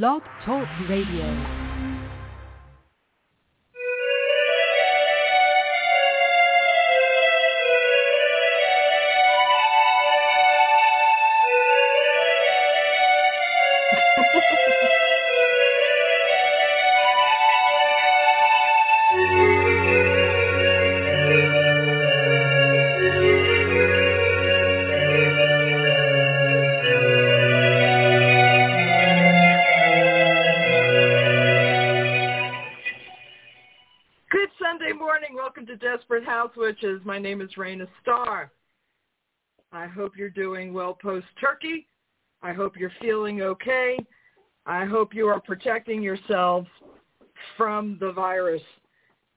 Blog Talk Radio. My name is Raina Starr. I hope you're doing well post-turkey. I hope you're feeling okay. I hope you are protecting yourselves from the virus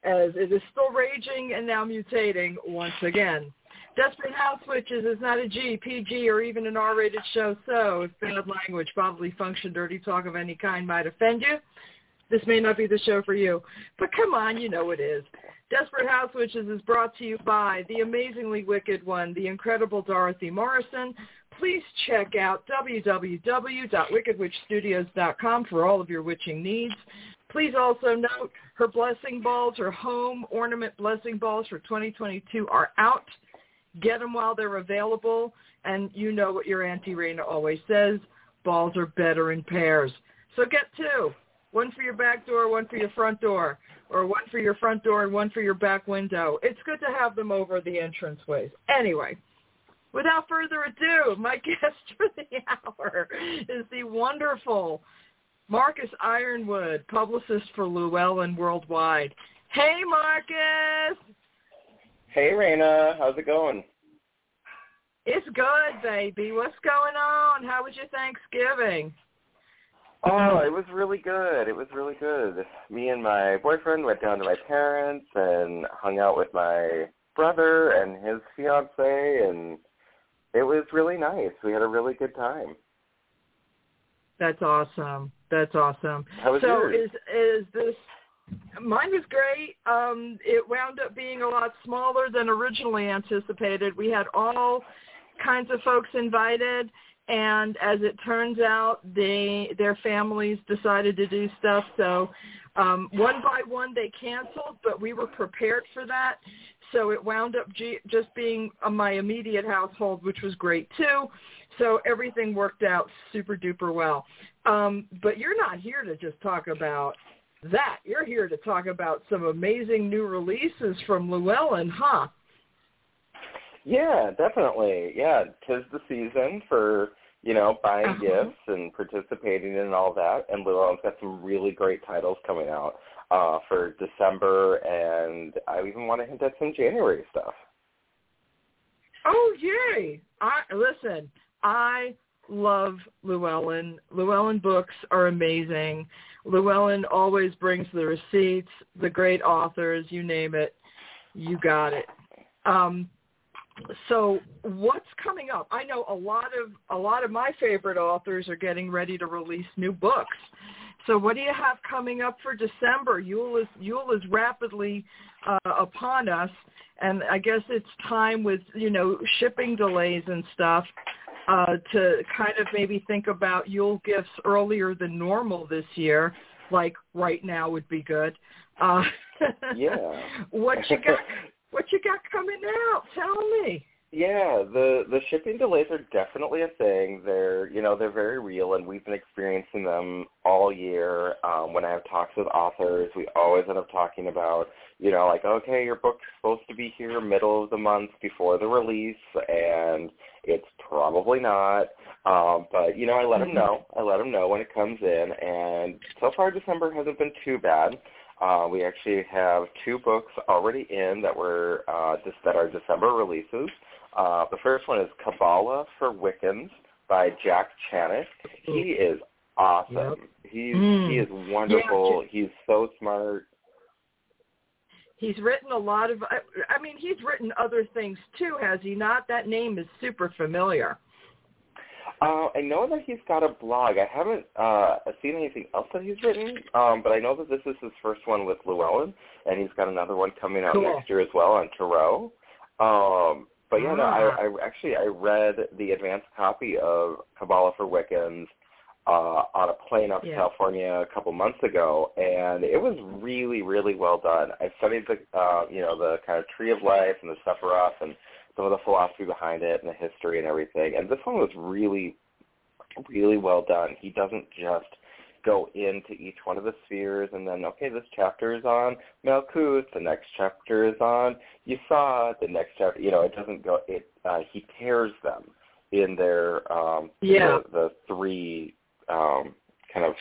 as it is still raging and now mutating once again. Desperate House is not a G, PG, or even an R-rated show, so if bad language, bodily function, dirty talk of any kind might offend you, this may not be the show for you. But come on, you know it is. Desperate House Witches is brought to you by the amazingly wicked one, the incredible Dorothy Morrison. Please check out www.wickedwitchstudios.com for all of your witching needs. Please also note her blessing balls, her home ornament blessing balls for 2022 are out. Get them while they're available. And you know what your Auntie Raina always says, balls are better in pairs. So get two. One for your back door, one for your front door, or one for your front door and one for your back window. It's good to have them over the entranceways. Anyway, without further ado, my guest for the hour is the wonderful Markus Ironwood, publicist for Llewellyn Worldwide. Hey, Markus. Hey, Raina. How's it going? It's good, baby. What's going on? How was your Thanksgiving? Oh, it was really good. It was really good. Me and my boyfriend went down to my parents and hung out with my brother and his fiance, and it was really nice. We had a really good time. That's awesome. That's awesome. How was so yours? is is this mine was great. Um it wound up being a lot smaller than originally anticipated. We had all kinds of folks invited and as it turns out they their families decided to do stuff. So um one by one they canceled but we were prepared for that. So it wound up just being uh, my immediate household which was great too. So everything worked out super duper well. Um but you're not here to just talk about that. You're here to talk about some amazing new releases from Llewellyn huh Yeah, definitely. Yeah, tis the season for you know buying Uh-huh. gifts and participating in all that. And Llewellyn's got some really great titles coming out uh, for December, and I even want to hint at some January stuff. Oh yay! I listen. I love Llewellyn. Llewellyn books are amazing. Llewellyn always brings the receipts, the great authors, you name it, you got it. Um, so what's coming up? I know a lot of a lot of my favorite authors are getting ready to release new books. So what do you have coming up for December? Yule is Yule is rapidly uh, upon us, and I guess it's time with you know shipping delays and stuff uh, to kind of maybe think about Yule gifts earlier than normal this year. Like right now would be good. Uh, Yeah. what you got? What you got coming out? Tell me. Yeah, the the shipping delays are definitely a thing. They're you know they're very real, and we've been experiencing them all year. Um, when I have talks with authors, we always end up talking about you know like okay, your book's supposed to be here middle of the month before the release, and it's probably not. Um, but you know I let them know. I let them know when it comes in, and so far December hasn't been too bad. Uh, we actually have two books already in that were uh, just that are December releases. Uh, the first one is Kabbalah for Wiccans by Jack Chanek. He is awesome. Yep. He's Mm. he is wonderful. Ja- He's so smart. He's written a lot of. I, I mean, he's written other things too, has he not? That name is super familiar. Uh, I know that he's got a blog. I haven't uh, seen anything else that he's written, um, but I know that this is his first one with Llewellyn, and he's got another one coming out Cool. next year as well on Tarot. Um, but yeah, no, Ah. I, I actually I read the advanced copy of Kabbalah for Wiccans uh, on a plane up to California a couple months ago, and it was really, really well done. I studied the, uh, you know, the kind of tree of life and the Sephiroth and some of the philosophy behind it and the history and everything. And this one was really, really well done. He doesn't just go into each one of the spheres and then okay this chapter is on Malkuth, the next chapter is on Yesod, the next chapter you know it doesn't go it uh, he pairs them in their um Yeah. the, the three um kind of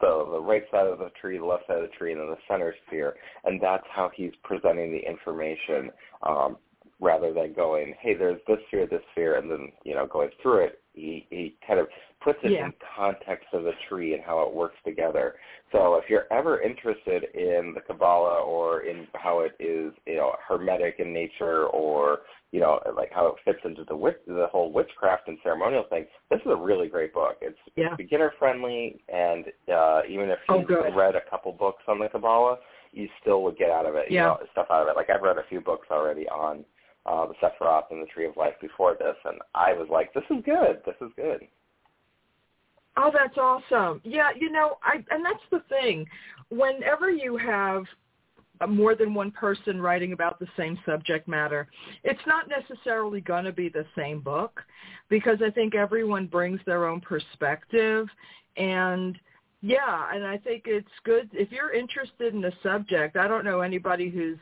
the the right side of the tree, the left side of the tree, and then the center sphere, and that's how he's presenting the information, um, rather than going, hey, there's this sphere, this sphere, and then you know going through it. He he kind of puts it Yeah. in context of the tree and how it works together. So if you're ever interested in the Kabbalah or in how it is, you know, hermetic in nature or you know, like how it fits into the witch, the whole witchcraft and ceremonial thing. This is a really great book. It's Yeah. beginner friendly, and uh, even if Oh, you've good. read a couple books on the Kabbalah, you still would get out of it, you Yeah. know, stuff out of it. Like I've read a few books already on uh, the Sephiroth and the Tree of Life before this, and I was like, this is good. This is good. Oh, that's awesome. Yeah, you know, I and that's the thing. Whenever you have more than one person writing about the same subject matter, it's not necessarily going to be the same book because I think everyone brings their own perspective and yeah, and I think it's good if you're interested in a subject. I don't know anybody who's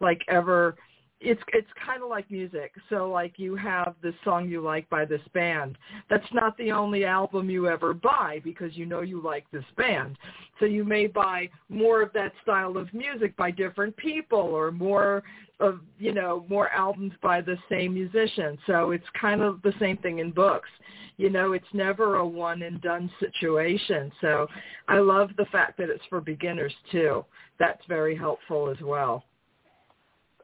like ever it's it's kind of like music. So like you have this song you like by this band. That's not the only album you ever buy because you know you like this band. So you may buy more of that style of music by different people or more of, you know, more albums by the same musician. So it's kind of the same thing in books. You know, it's never a one and done situation. So I love the fact that it's for beginners too. That's very helpful as well.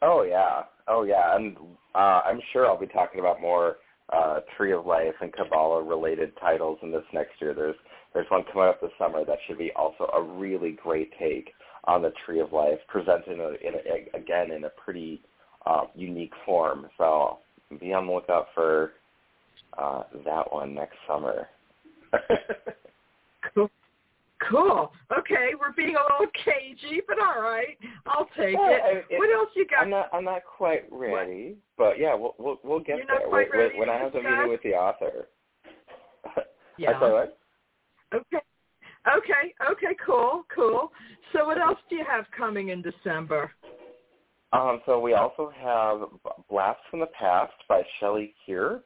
Oh yeah, oh yeah, and uh, I'm sure I'll be talking about more uh, Tree of Life and Kabbalah related titles in this next year. There's there's one coming up this summer that should be also a really great take on the Tree of Life, presented in, a, in a, again in a pretty uh, unique form. So be on the lookout for uh, that one next summer. Cool. Cool. Okay, we're being a little cagey, but all right, I'll take it. it- What else you got? I'm not I'm not quite ready, but yeah, we'll we'll, we'll get You're there when, when I have the discuss? meeting with the author. Yeah. What? Okay. Okay. Okay. Cool. Cool. So, what else do you have coming in December? Um, so we also have Blast from the Past by Shelley Kaehr.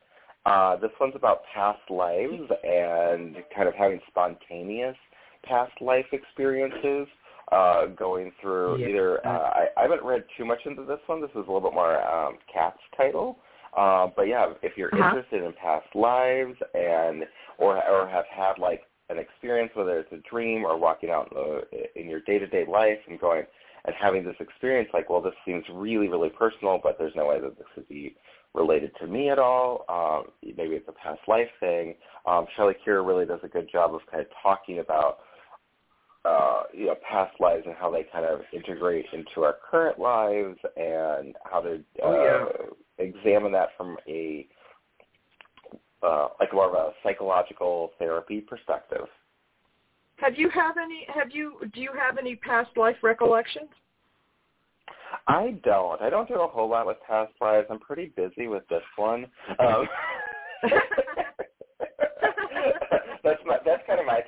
Uh, this one's about past lives and kind of having spontaneous past life experiences, uh, going through Yeah. either, uh, I, I haven't read too much into this one. This is a little bit more um, Cat's title. Uh, but yeah, if you're Uh-huh. interested in past lives and or or have had like an experience, whether it's a dream or walking out in, the, in your day-to-day life and going, and having this experience like, well, this seems really, really personal, but there's no way that this could be related to me at all. Um, maybe it's a past life thing. Um, Shelley Kaehr really does a good job of kind of talking about uh, you know past lives and how they kind of integrate into our current lives and how to uh, Oh, examine that from a uh, like more of a psychological therapy perspective. Have you have any? Have you? Do you have any past life recollections? I don't. I don't do a whole lot with past lives. I'm pretty busy with this one. Um, that's my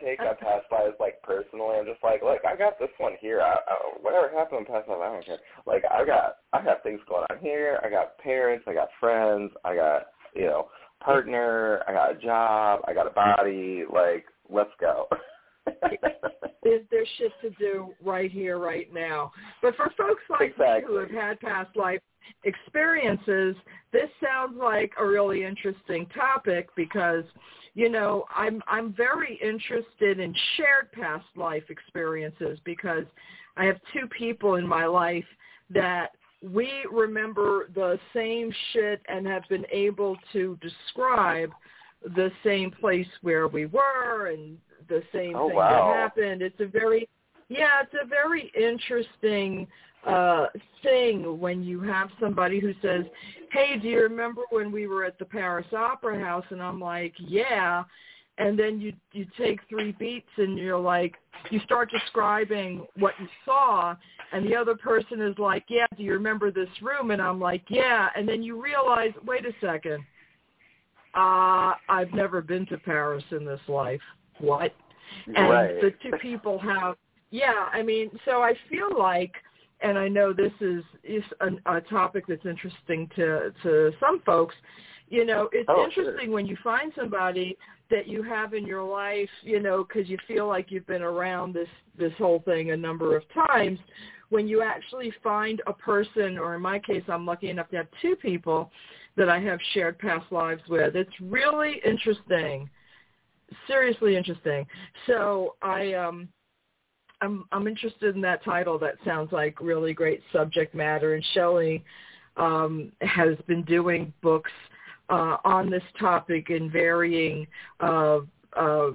take on past lives. Like personally, I'm just like, look, I got this one here. I, I, whatever happened in past life, I don't care. Like I got I got things going on here. I got parents. I got friends. I got you know partner. I got a job. I got a body. Like let's go. There's, there's shit to do right here, right now. But for folks like me who have had past life experiences, this sounds like a really interesting topic because, you know, I'm I'm very interested in shared past life experiences because I have two people in my life that we remember the same shit and have been able to describe the same place where we were and the same Oh, thing wow. that happened. It's a very yeah, it's a very interesting uh thing when you have somebody who says, "Hey, do you remember when we were at the Paris Opera House?" and I'm like, "Yeah." and then you you take three beats and you're like you start describing what you saw and the other person is like yeah do you remember this room and i'm like yeah and then you realize wait a second uh i've never been to paris in this life what and right. the two people have yeah i mean so i feel like and i know this is is a, a topic that's interesting to to some folks you know it's oh, interesting sure. when you find somebody that you have in your life you know because you feel like you've been around this this whole thing a number of times when you actually find a person or in my case i'm lucky enough to have two people that i have shared past lives with it's really interesting seriously interesting so i um i'm i'm interested in that title that sounds like really great subject matter and shelley um has been doing books uh, on this topic in varying uh, uh,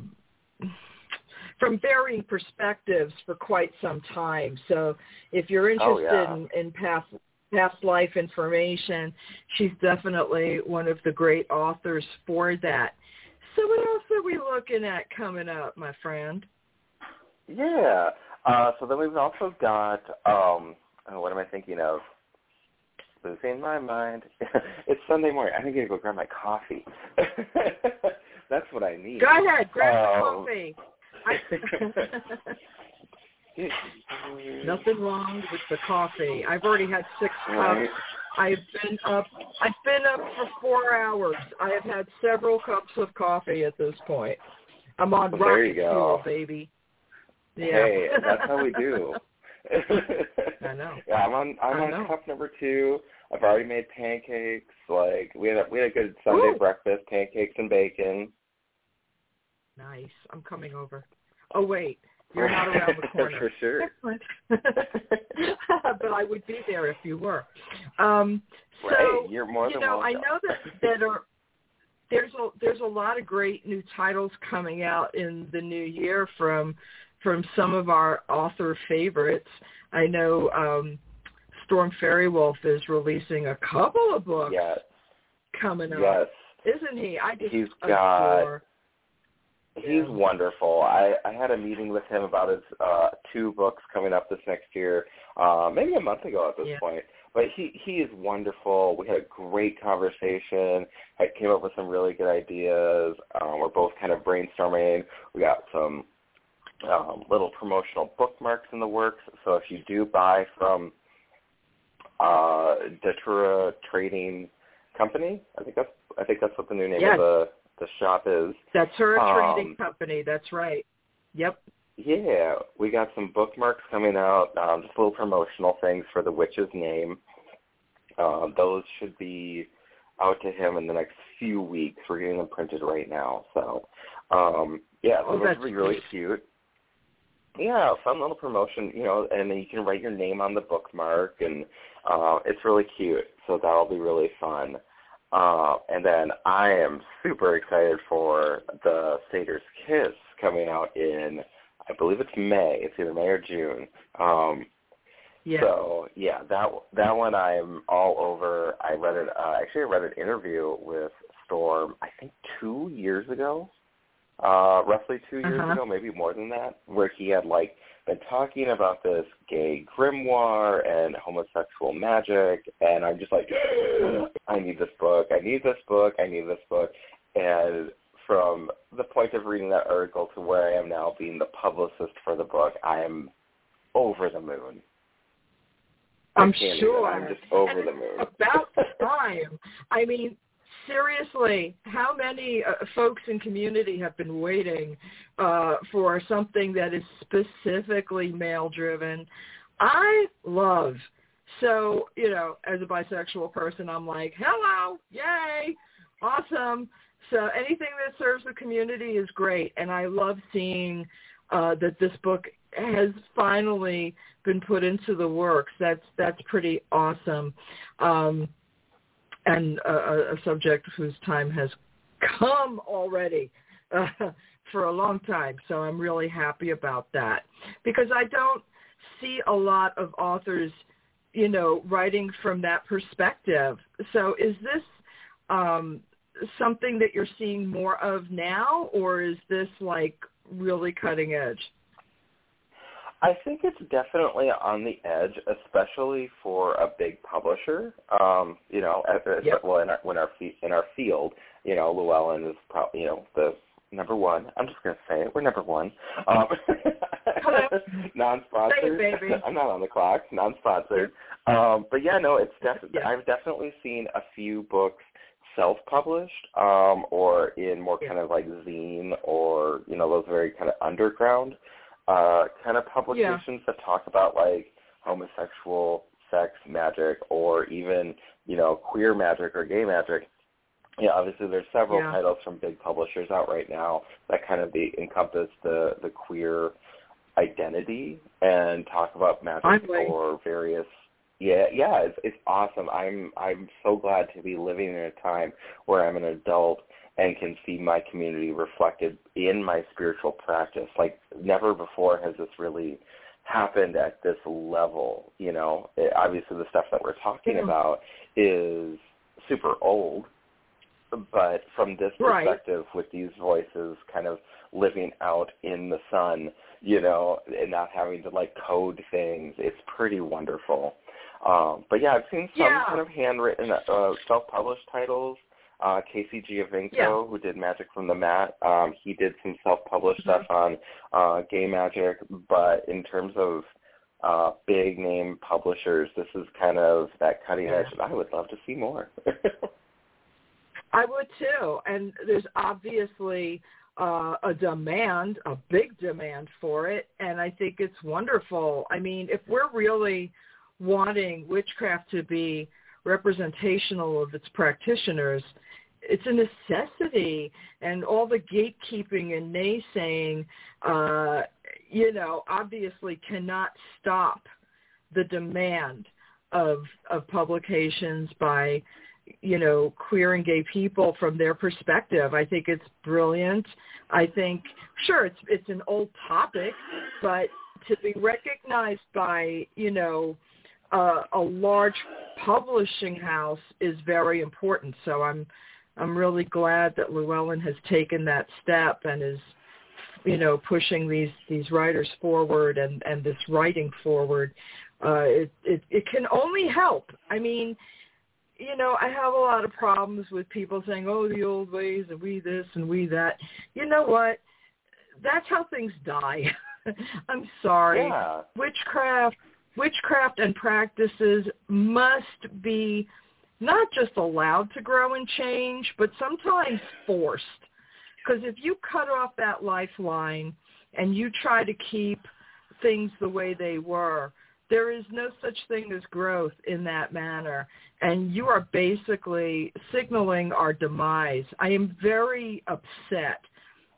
from varying perspectives for quite some time. So if you're interested oh, yeah. in, in past past life information, she's definitely one of the great authors for that. So what else are we looking at coming up, my friend? Yeah. Uh, so then we've also got um, oh, what am I thinking of? losing my mind. it's Sunday morning. I think I need to go grab my coffee. That's what I need. Go ahead, grab um, the coffee. Nothing wrong with the coffee. I've already had six Right. I've been up. I've been up for four hours. I have had several cups of coffee at this point. I'm on Well, there you rocket go. fuel, baby. Yeah. Hey, that's how we do. I know. Yeah, I'm on. I'm I on know. cup number two. I've already made pancakes. Like we had a we had a good Sunday Ooh. breakfast, pancakes and bacon. Nice. I'm coming over. Oh wait, you're not around the corner. For sure. Excellent. but I would be there if you were. Um, so Right, you're more you than know, I know that that are there's a there's a lot of great new titles coming out in the new year from from some of our author favorites. I know um, Storm Faerywolf is releasing a couple of books Yes. coming up, Yes. isn't he? I just He's got adore. He's wonderful. I, I had a meeting with him about his uh two books coming up this next year, uh, maybe a month ago at this Yeah. point. But he he is wonderful. We had a great conversation. I came up with some really good ideas. Um, we're both kind of brainstorming. We got some um, little promotional bookmarks in the works. So if you do buy from uh, Datura Trading Company, I think that's I think that's what the new name Yes. of the the shop is. That's her Um, trading company. That's right. Yep. Yeah, we got some bookmarks coming out, um, just little promotional things for the witch's name. Um, those should be out to him in the next few weeks. We're getting them printed right now. So, um, yeah, Oh, those will be really cute. Yeah, fun little promotion, you know, and then you can write your name on the bookmark, and uh, it's really cute. So that'll be really fun. Uh, and then I am super excited for the Satyr's Kiss coming out in, I believe it's May. It's either May or June. Um, Yeah. So yeah, that that one I'm all over. I read it. Uh, actually, I read an interview with Storm. I think two years ago, uh, roughly two years Uh-huh. ago, maybe more than that, where he had like been talking about this gay grimoire and homosexual magic, and I'm just like, I need this book. I need this book. I need this book. And from the point of reading that article to where I am now being the publicist for the book, I am over the moon. I'm sure. even. I'm just over the moon. About the time. I mean, seriously, how many uh, folks in community have been waiting uh, for something that is specifically male-driven? I love. So, you know, as a bisexual person, I'm like, hello, yay, awesome. So anything that serves the community is great, and I love seeing uh, that this book has finally been put into the works. That's that's pretty awesome, um, and a, a- subject whose time has come already uh, for a long time. So I'm really happy about that because I don't see a lot of authors, you know, writing from that perspective. So is this um, something that you're seeing more of now, or is this like really cutting edge? I think it's definitely on the edge, especially for a big publisher. Um, you know, as, yep. well in our, when our in our field, you know, Llewellyn is probably you know the number one. I'm just gonna say it. We're number one. Um, non-sponsored. Baby. I'm not on the clock. Non-sponsored. Um, but yeah, no, it's definitely. Yeah. I've definitely seen a few books self-published um, or in more Yeah. kind of like zine or you know those very kind of underground uh, kind of publications that talk about like homosexual sex magic or even you know queer magic or gay magic. Yeah, obviously there's several Yeah. titles from big publishers out right now that kind of be, encompass the the queer identity and talk about magic Finally. or various yeah yeah it's it's awesome i'm i'm so glad to be living in a time where i'm an adult and can see my community reflected in my spiritual practice like never before has this really happened at this level you know it, obviously the stuff that we're talking Yeah. about is super old but from this Right. perspective with these voices kind of living out in the sun you know and not having to like code things it's pretty wonderful um but yeah i've seen some Yeah. kind of handwritten uh self-published titles uh casey Giovinco, Yeah. who did magic from the mat um he did some self-published Mhm. stuff on uh gay magic but in terms of uh big name publishers this is kind of that cutting edge and i would love to see more I would too. And there's obviously uh, a demand, a big demand for it, and I think it's wonderful. I mean, if we're really wanting witchcraft to be representational of its practitioners, it's a necessity, and all the gatekeeping and naysaying, uh, you know, obviously cannot stop the demand of of publications by you know queer and gay people from their perspective. I think it's brilliant. I think sure it's it's an old topic but to be recognized by you know uh, a large publishing house is very important. So i'm i'm really glad that llewellyn has taken that step and is you know pushing these these writers forward and and this writing forward uh it it it can only help i mean you know, I have a lot of problems with people saying, "Oh, the old ways and we this and we that." You know what? That's how things die. I'm sorry. yeah Witchcraft, witchcraft and practices must be not just allowed to grow and change, but sometimes forced. Because if you cut off that lifeline and you try to keep things the way they were, there is no such thing as growth in that manner. And you are basically signaling our demise. I am very upset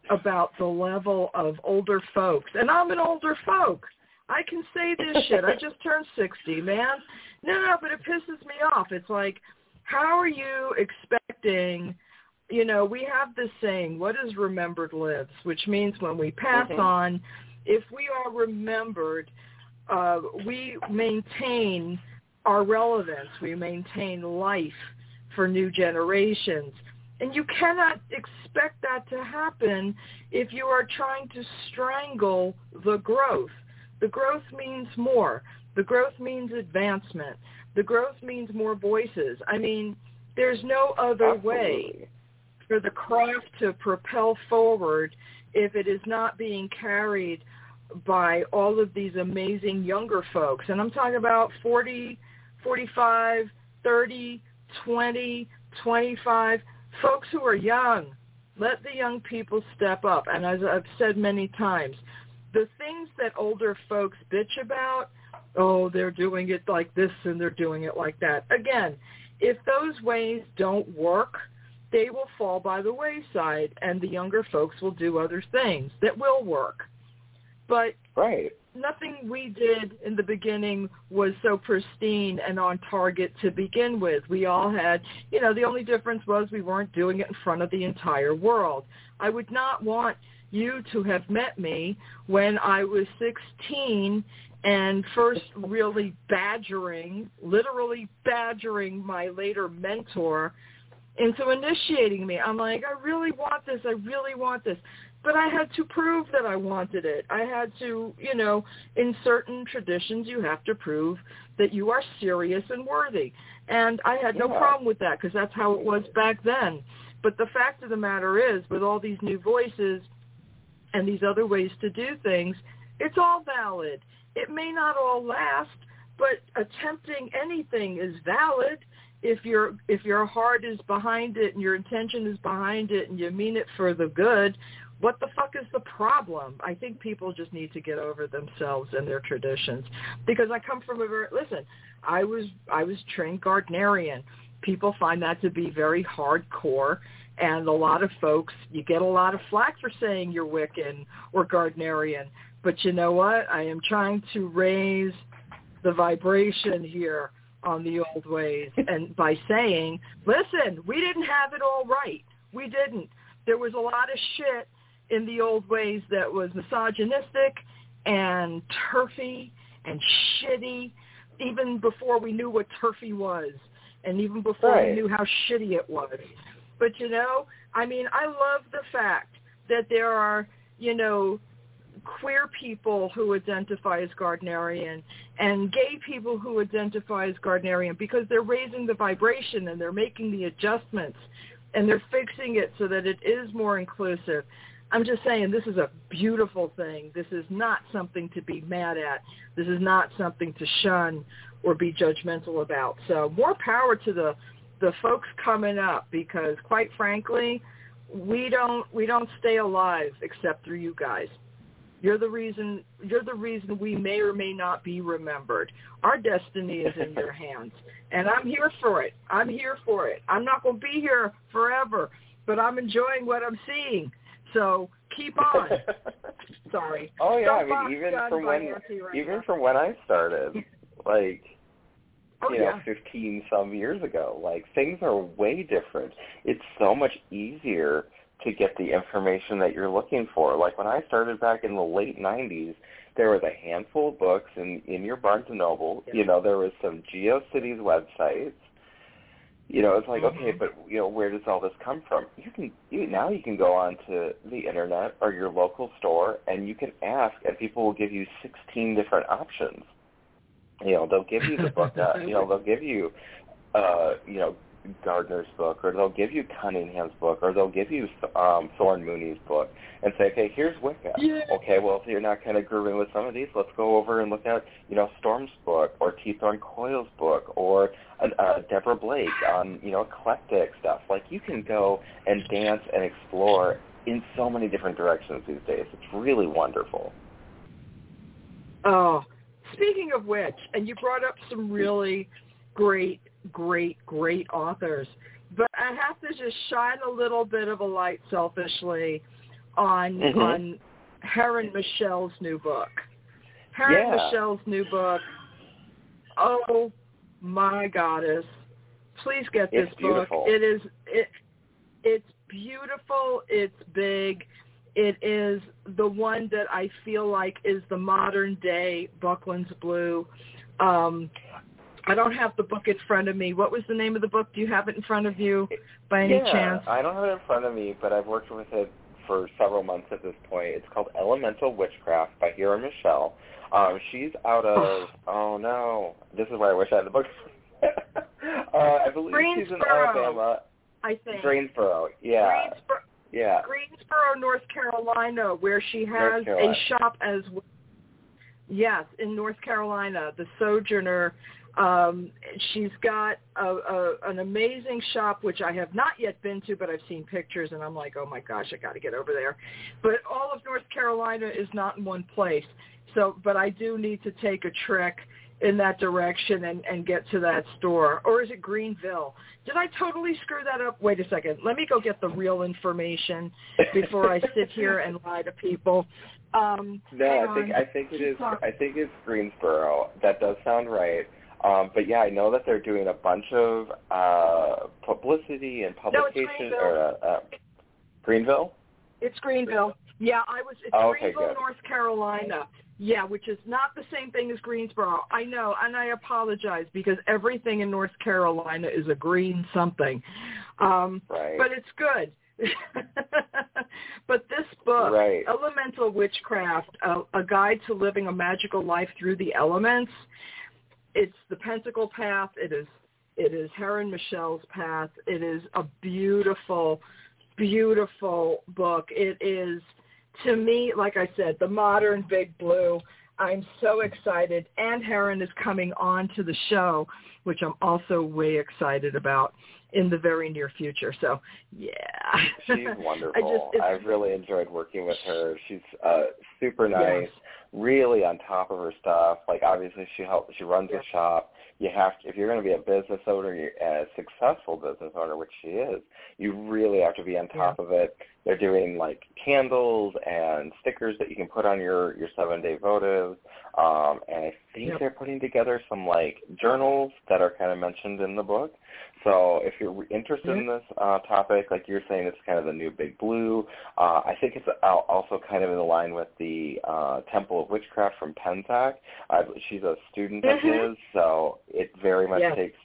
about the level of older folks. And I'm an older folk. I can say this shit. I just turned 60, man. No, no, but it pisses me off. It's like, how are you expecting, you know, we have this saying, what is remembered lives, which means when we pass Mhm. on, if we are remembered, uh, we maintain our relevance. We maintain life for new generations. And you cannot expect that to happen if you are trying to strangle the growth. The growth means more. The growth means advancement. The growth means more voices. I mean, there's no other way for the craft to propel forward if it is not being carried by all of these amazing younger folks. And I'm talking about 40, 45, 30, 20, 25, folks who are young. Let the young people step up. And as I've said many times, the things that older folks bitch about, oh, they're doing it like this and they're doing it like that. Again, if those ways don't work, they will fall by the wayside and the younger folks will do other things that will work. But Right. nothing we did in the beginning was so pristine and on target to begin with. We all had, you know, the only difference was we weren't doing it in front of the entire world. I would not want you to have met me when I was 16 and first really badgering, literally badgering my later mentor into initiating me. I'm like, I really want this. I really want this. But I had to prove that I wanted it. I had to, you know, in certain traditions, you have to prove that you are serious and worthy. And I had no Yeah. problem with that because that's how it was back then. But the fact of the matter is, with all these new voices and these other ways to do things, it's all valid. It may not all last, but attempting anything is valid if your if your heart is behind it and your intention is behind it and you mean it for the good. What the fuck is the problem? I think people just need to get over themselves and their traditions because I come from a very listen. I was I was trained Gardnerian. People find that to be very hardcore and a lot of folks you get a lot of flack for saying you're Wiccan or Gardnerian. But you know what? I am trying to raise the vibration here on the old ways and by saying, listen, we didn't have it all right. We didn't. There was a lot of shit in the old ways that was misogynistic and turfy and shitty even before we knew what turfy was and even before Right. we knew how shitty it was. But you know, I mean, I love the fact that there are, you know, queer people who identify as Gardnerian and gay people who identify as Gardnerian because they're raising the vibration and they're making the adjustments and they're fixing it so that it is more inclusive. I'm just saying this is a beautiful thing. This is not something to be mad at. This is not something to shun or be judgmental about. So more power to the the folks coming up because quite frankly, we don't we don't stay alive except through you guys. You're the reason you're the reason we may or may not be remembered. Our destiny is in your hands. And I'm here for it. I'm here for it. I'm not going to be here forever, but I'm enjoying what I'm seeing. So keep on. Sorry. oh yeah, I mean even from when right even now. from when I started, like Oh you know, yeah. 15 some years ago. Like things are way different. It's so much easier to get the information that you're looking for. Like when I started back in the late 90s, there was a handful of books in in your Barnes and Noble. Yeah. You know, there was some GeoCities websites. You know, it's like okay, Mhm. but you know, where does all this come from? You can you now you can go onto the internet or your local store and you can ask, and people will give you 16 different options you know they'll give you the book that you know they'll give you uh you know Gardner's book or they'll give you Cunningham's book or they'll give you um Thorn Mooney's book and say okay here's Wicca. Yeah. okay well if you're not kind of grooving with some of these let's go over and look at you know Storm's book or T. Thorn Coyle's book or uh, uh, Deborah Blake on you know eclectic stuff. Like you can go and dance and explore in so many different directions these days. It's really wonderful. Oh, speaking of which, and you brought up some really great, great, great authors, but I have to just shine a little bit of a light selfishly on Mhm. on Heron Michelle's new book. Heron Yeah. Michelle's new book. Oh my goddess. Please get this It's book. It is it it's beautiful, it's big. It is the one that I feel like is the modern day Buckland's Blue. Um I don't have the book in front of me. What was the name of the book? Do you have it in front of you by any yeah, chance? I don't have it in front of me, but I've worked with it for several months at this point. It's called Elemental Witchcraft by Heron Michelle. Um, she's out of oh no, this is where I wish I had the book. uh, I believe she's in Alabama, I think. Greensboro. Yeah, Greensboro, yeah. Greensboro, North Carolina, where she has a shop as well. Yes, in North Carolina, the Sojourner. Um, she's got a, a, an amazing shop, which I have not yet been to, but I've seen pictures, and I'm like, oh my gosh, I got to get over there. But all of North Carolina is not in one place. So, but I do need to take a trek in that direction and, and get to that store. Or is it Greenville? Did I totally screw that up? Wait a second. Let me go get the real information before I sit here and lie to people. Um, No, I think on. I think it is. I think it's Greensboro. That does sound right. Um, but yeah, I know that they're doing a bunch of uh, publicity and No, it's publication. Greenville. or uh, uh, Greenville. It's Greenville. Yeah, I was. It's Oh, okay, Greenville, good. North Carolina. Yeah, which is not the same thing as Greensboro. I know, and I apologize because everything in North Carolina is a green something. Um, right. But it's good. but this book, right. Elemental Witchcraft, a, a Guide to Living a Magical Life Through the Elements, it's the Pentacle Path. It is it is Heron Michelle's path. It is a beautiful, beautiful book. It is to me, like I said, the modern Big Blue. I'm so excited. And Heron is coming on to the show, which I'm also way excited about in the very near future. So, yeah. She's wonderful. just, I've really enjoyed working with her. She's uh super nice, Yes. really on top of her stuff. Like obviously she helps she runs Yeah. a shop. You have to if you're going to be a business owner, a successful business owner, which she is, you really have to be on top of it. They're doing like candles and stickers that you can put on your your 7-day votives. Um and I think Yep. they're putting together some like journals that are kind of mentioned in the book. So if you're interested in this uh, topic, like you're saying, it's kind of the new big blue. Uh, I think it's al- also kind of in line with the uh, Temple of Witchcraft from Penczak. Uh, she's a student of Mhm. his, so it very much Yes. takes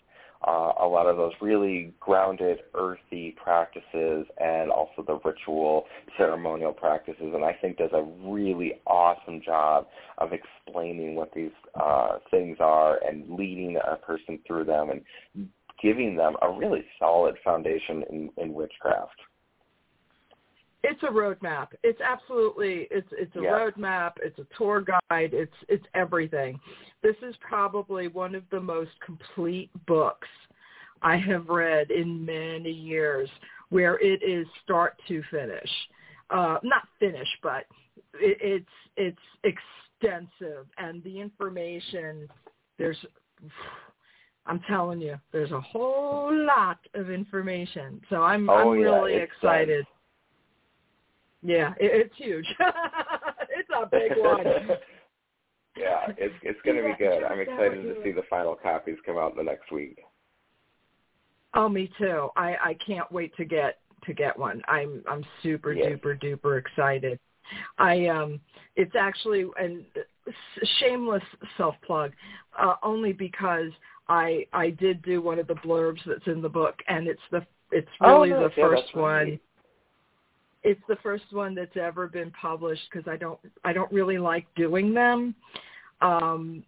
uh, a lot of those really grounded, earthy practices and also the ritual, ceremonial practices. And I think does a really awesome job of explaining what these uh, things are and leading a person through them and giving them a really solid foundation in, in witchcraft. It's a roadmap. It's absolutely it's it's a Yeah. roadmap. It's a tour guide. It's it's everything. This is probably one of the most complete books I have read in many years, where it is start to finish. Uh, not finish, but it, it's it's extensive, and the information there's. I'm telling you, there's a whole lot of information. So I'm Oh, I'm yeah, really it's excited. Yeah, it, it's huge. it's a big one. yeah, it's it's going to be good. I'm excited to see the final copies come out in the next week. Oh, me too. I I can't wait to get to get one. I'm I'm super Yes. duper duper excited. I um it's actually and shameless self plug uh only because I I did do one of the blurbs that's in the book and it's the it's Oh, really the Yeah, first one. It's the first one that's ever been published because I don't I don't really like doing them. Um,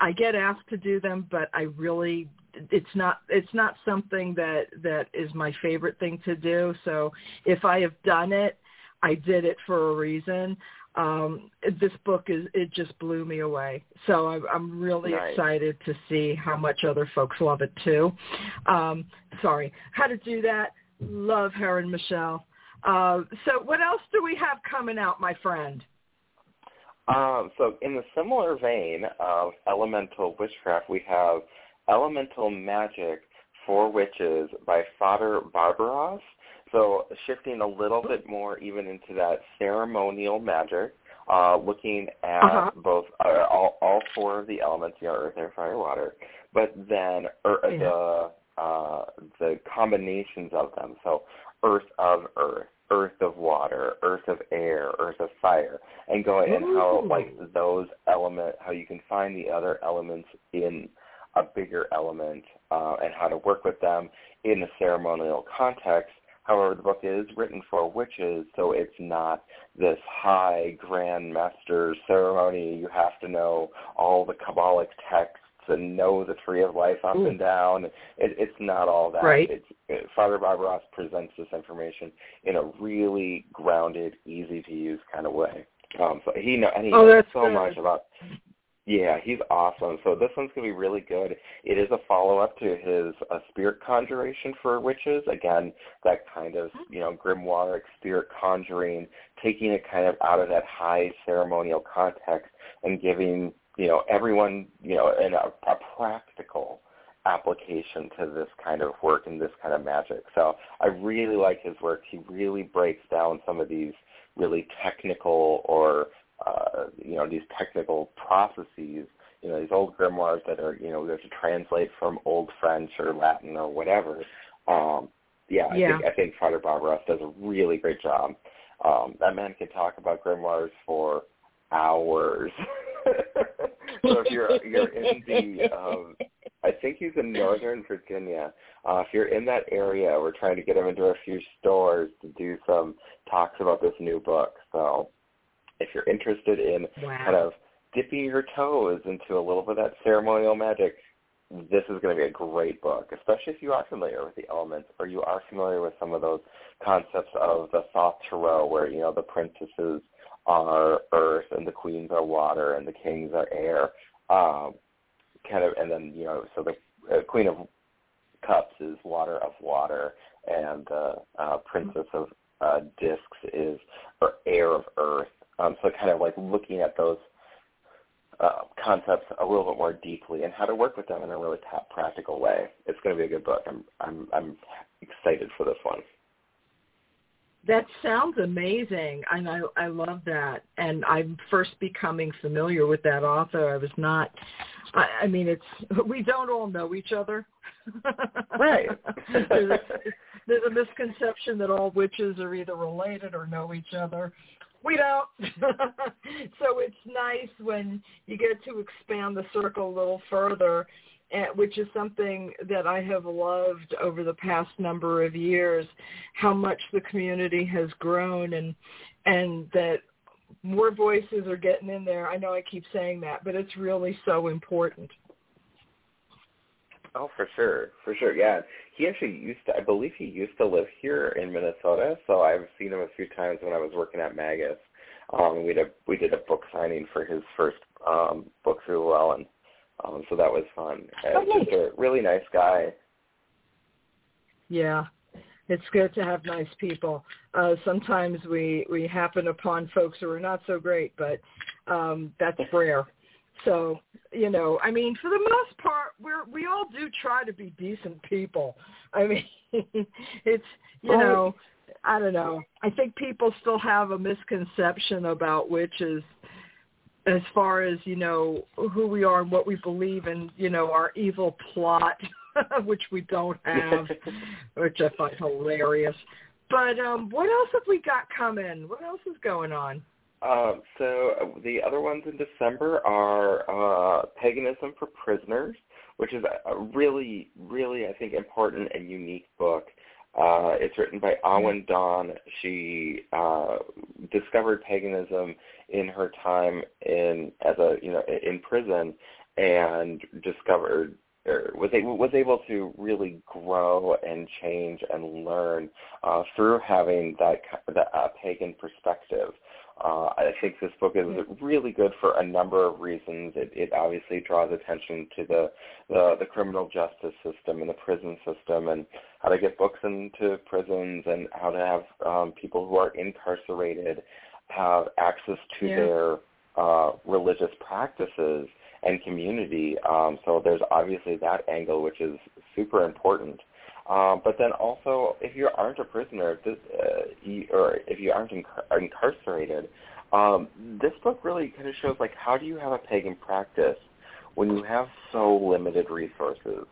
I get asked to do them, but I really it's not it's not something that that is my favorite thing to do. So if I have done it, I did it for a reason. Um, this book is it just blew me away. So I'm, I'm really Nice. excited to see how much other folks love it too. Um, sorry, how to do that? Love Heron Michelle. Uh, so what else do we have coming out, my friend? Um, so in the similar vein of elemental witchcraft, we have Elemental Magic for Witches by Frater Barrabbas. So shifting a little bit more even into that ceremonial magic, uh, looking at Uh-huh. both uh, all, all four of the elements, you know, earth, air, fire, water, but then er, Yeah. the uh, the combinations of them. So earth of earth, earth of water, earth of air, earth of fire, and going and how like those element, how you can find the other elements in a bigger element uh, and how to work with them in a ceremonial context. However, the book is written for witches, so it's not this high grand master ceremony. You have to know all the Kabbalic texts and know the tree of life up Ooh. and down. It, it's not all that. Right. It's, it, Frater Barrabbas presents this information in a really grounded, easy to use kind of way. Um, so he know and he Oh, knows so good. much about yeah, he's awesome. So this one's gonna be really good. It is a follow up to his uh, spirit conjuration for witches. Again, that kind of you know grimoire spirit conjuring, taking it kind of out of that high ceremonial context and giving you know everyone you know in a, a practical application to this kind of work and this kind of magic. So I really like his work. He really breaks down some of these really technical or uh, you know these technical processes. You know these old grimoires that are you know we have to translate from old French or Latin or whatever. Um, yeah, I Yeah. think I think Frater Barrabbas does a really great job. Um, that man can talk about grimoires for hours. so if you're you're in the, um, I think he's in Northern Virginia. Uh, if you're in that area, we're trying to get him into a few stores to do some talks about this new book. So if you're interested in wow. kind of dipping your toes into a little bit of that ceremonial magic, this is going to be a great book, especially if you are familiar with the elements or you are familiar with some of those concepts of the Thoth Tarot where, you know, the princesses are earth and the queens are water and the kings are air. Um, kind of, and then, you know, so the uh, queen of cups is water of water and the uh, uh, princess of uh, discs is or air of earth. Um, so kind of like looking at those uh, concepts a little bit more deeply and how to work with them in a really practical way. It's going to be a good book. I'm I'm I'm excited for this one. That sounds amazing, and I I love that. And I'm first becoming familiar with that author. I was not. I, I mean, it's we don't all know each other. Right. there's, a, there's a misconception that all witches are either related or know each other we don't. so it's nice when you get to expand the circle a little further, which is something that I have loved over the past number of years, how much the community has grown and and that more voices are getting in there. I know I keep saying that, but it's really so important. Oh, for sure, for sure, yeah. He actually used to, I believe he used to live here in Minnesota, so I've seen him a few times when I was working at Magus. Um, we did a we did a book signing for his first um, book through Llewellyn, um, so that was fun. Uh, oh, just a really nice guy. Yeah, it's good to have nice people. Uh, sometimes we we happen upon folks who are not so great, but um, that's rare. So, you know, I mean, for the most part, we're we all do try to be decent people. I mean, it's you right. know, I don't know. I think people still have a misconception about witches as far as, you know, who we are and what we believe in, you know, our evil plot, which we don't have, which I find hilarious. But um what else have we got coming? What else is going on? Um, so the other ones in December are uh, Paganism for Prisoners, which is a really, really, I think, important and unique book. Uh, it's written by Awyn Dawn. She uh, discovered paganism in her time in as a you know in prison, and discovered or was able was able to really grow and change and learn uh, through having that that uh, pagan perspective. Uh, I think this book is really good for a number of reasons. It, it obviously draws attention to the, the the criminal justice system and the prison system, and how to get books into prisons, and how to have um, people who are incarcerated have access to yeah. their uh, religious practices and community. Um, so there's obviously that angle, which is super important. Um, but then also, if you aren't a prisoner, this, uh, you, or if you aren't incar- incarcerated, um, this book really kind of shows like how do you have a pagan practice when you have so limited resources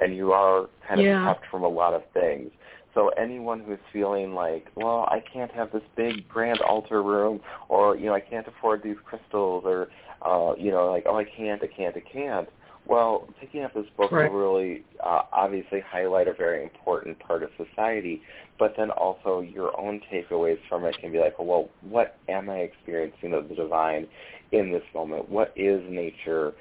and you are kind of yeah. kept from a lot of things. So anyone who's feeling like, well, I can't have this big grand altar room, or you know, I can't afford these crystals, or uh, you know, like, oh, I can't, I can't, I can't well, picking up this book right. will really uh, obviously highlight a very important part of society, but then also your own takeaways from it can be like, well, what am I experiencing of the divine in this moment? What is nature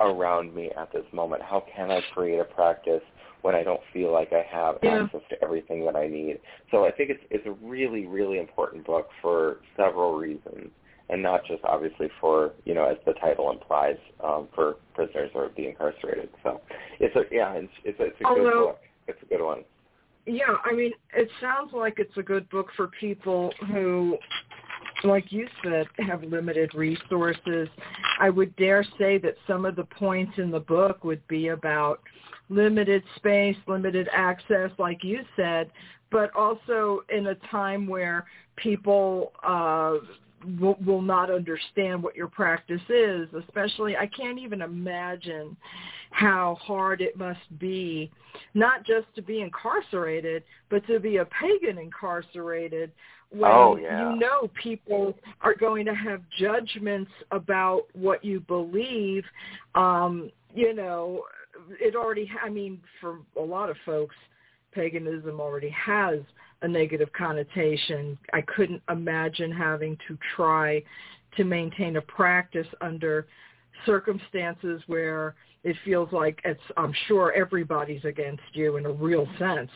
around me at this moment? How can I create a practice when I don't feel like I have yeah. access to everything that I need? So I think it's it's a really really important book for several reasons and not just obviously for you know as the title implies um, for prisoners or the incarcerated. So it's a yeah, it's it's, it's a Although, good book. It's a good one. Yeah, I mean, it sounds like it's a good book for people who, like you said, have limited resources. I would dare say that some of the points in the book would be about limited space, limited access, like you said, but also in a time where people uh, will, will not understand what your practice is, especially I can't even imagine how hard it must be not just to be incarcerated, but to be a pagan incarcerated when Oh, yeah. you know people are going to have judgments about what you believe um you know it already i mean for a lot of folks paganism already has a negative connotation i couldn't imagine having to try to maintain a practice under circumstances where it feels like it's i'm sure everybody's against you in a real sense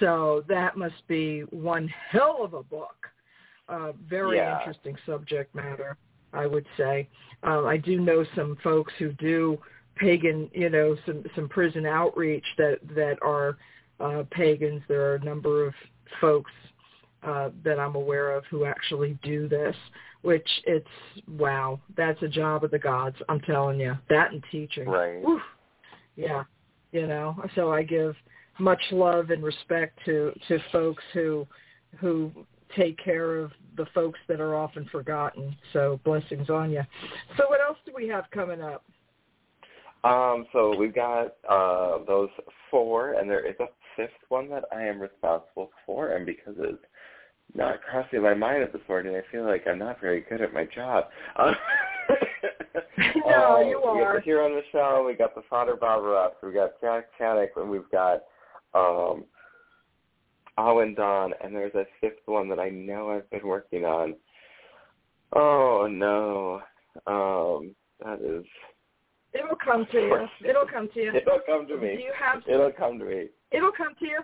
so that must be one hell of a book. Uh, very Yeah. interesting subject matter, I would say. Um, I do know some folks who do pagan, you know, some some prison outreach that that are uh, pagans. There are a number of folks uh, that I'm aware of who actually do this. Which it's wow, that's a job of the gods. I'm telling you, that and teaching. Right. Whew. Yeah, you know. So I give much love and respect to to folks who who take care of the folks that are often forgotten. So blessings on you. So what else do we have coming up? Um, so we've got uh, those four, and there is a fifth one that I am responsible for, and because it's not crossing my mind at this morning, I feel like I'm not very good at my job. Uh, No, uh, you We got are. the Heron Michelle, we got the Frater Barrabbas, we got Jack Chanek, and we've got um, Awyn Dawn, and there's a fifth one that I know I've been working on. Oh no, um, that is. It'll come to you. It'll come to you. It'll come to Do me. you have It'll come to me. It'll come to you.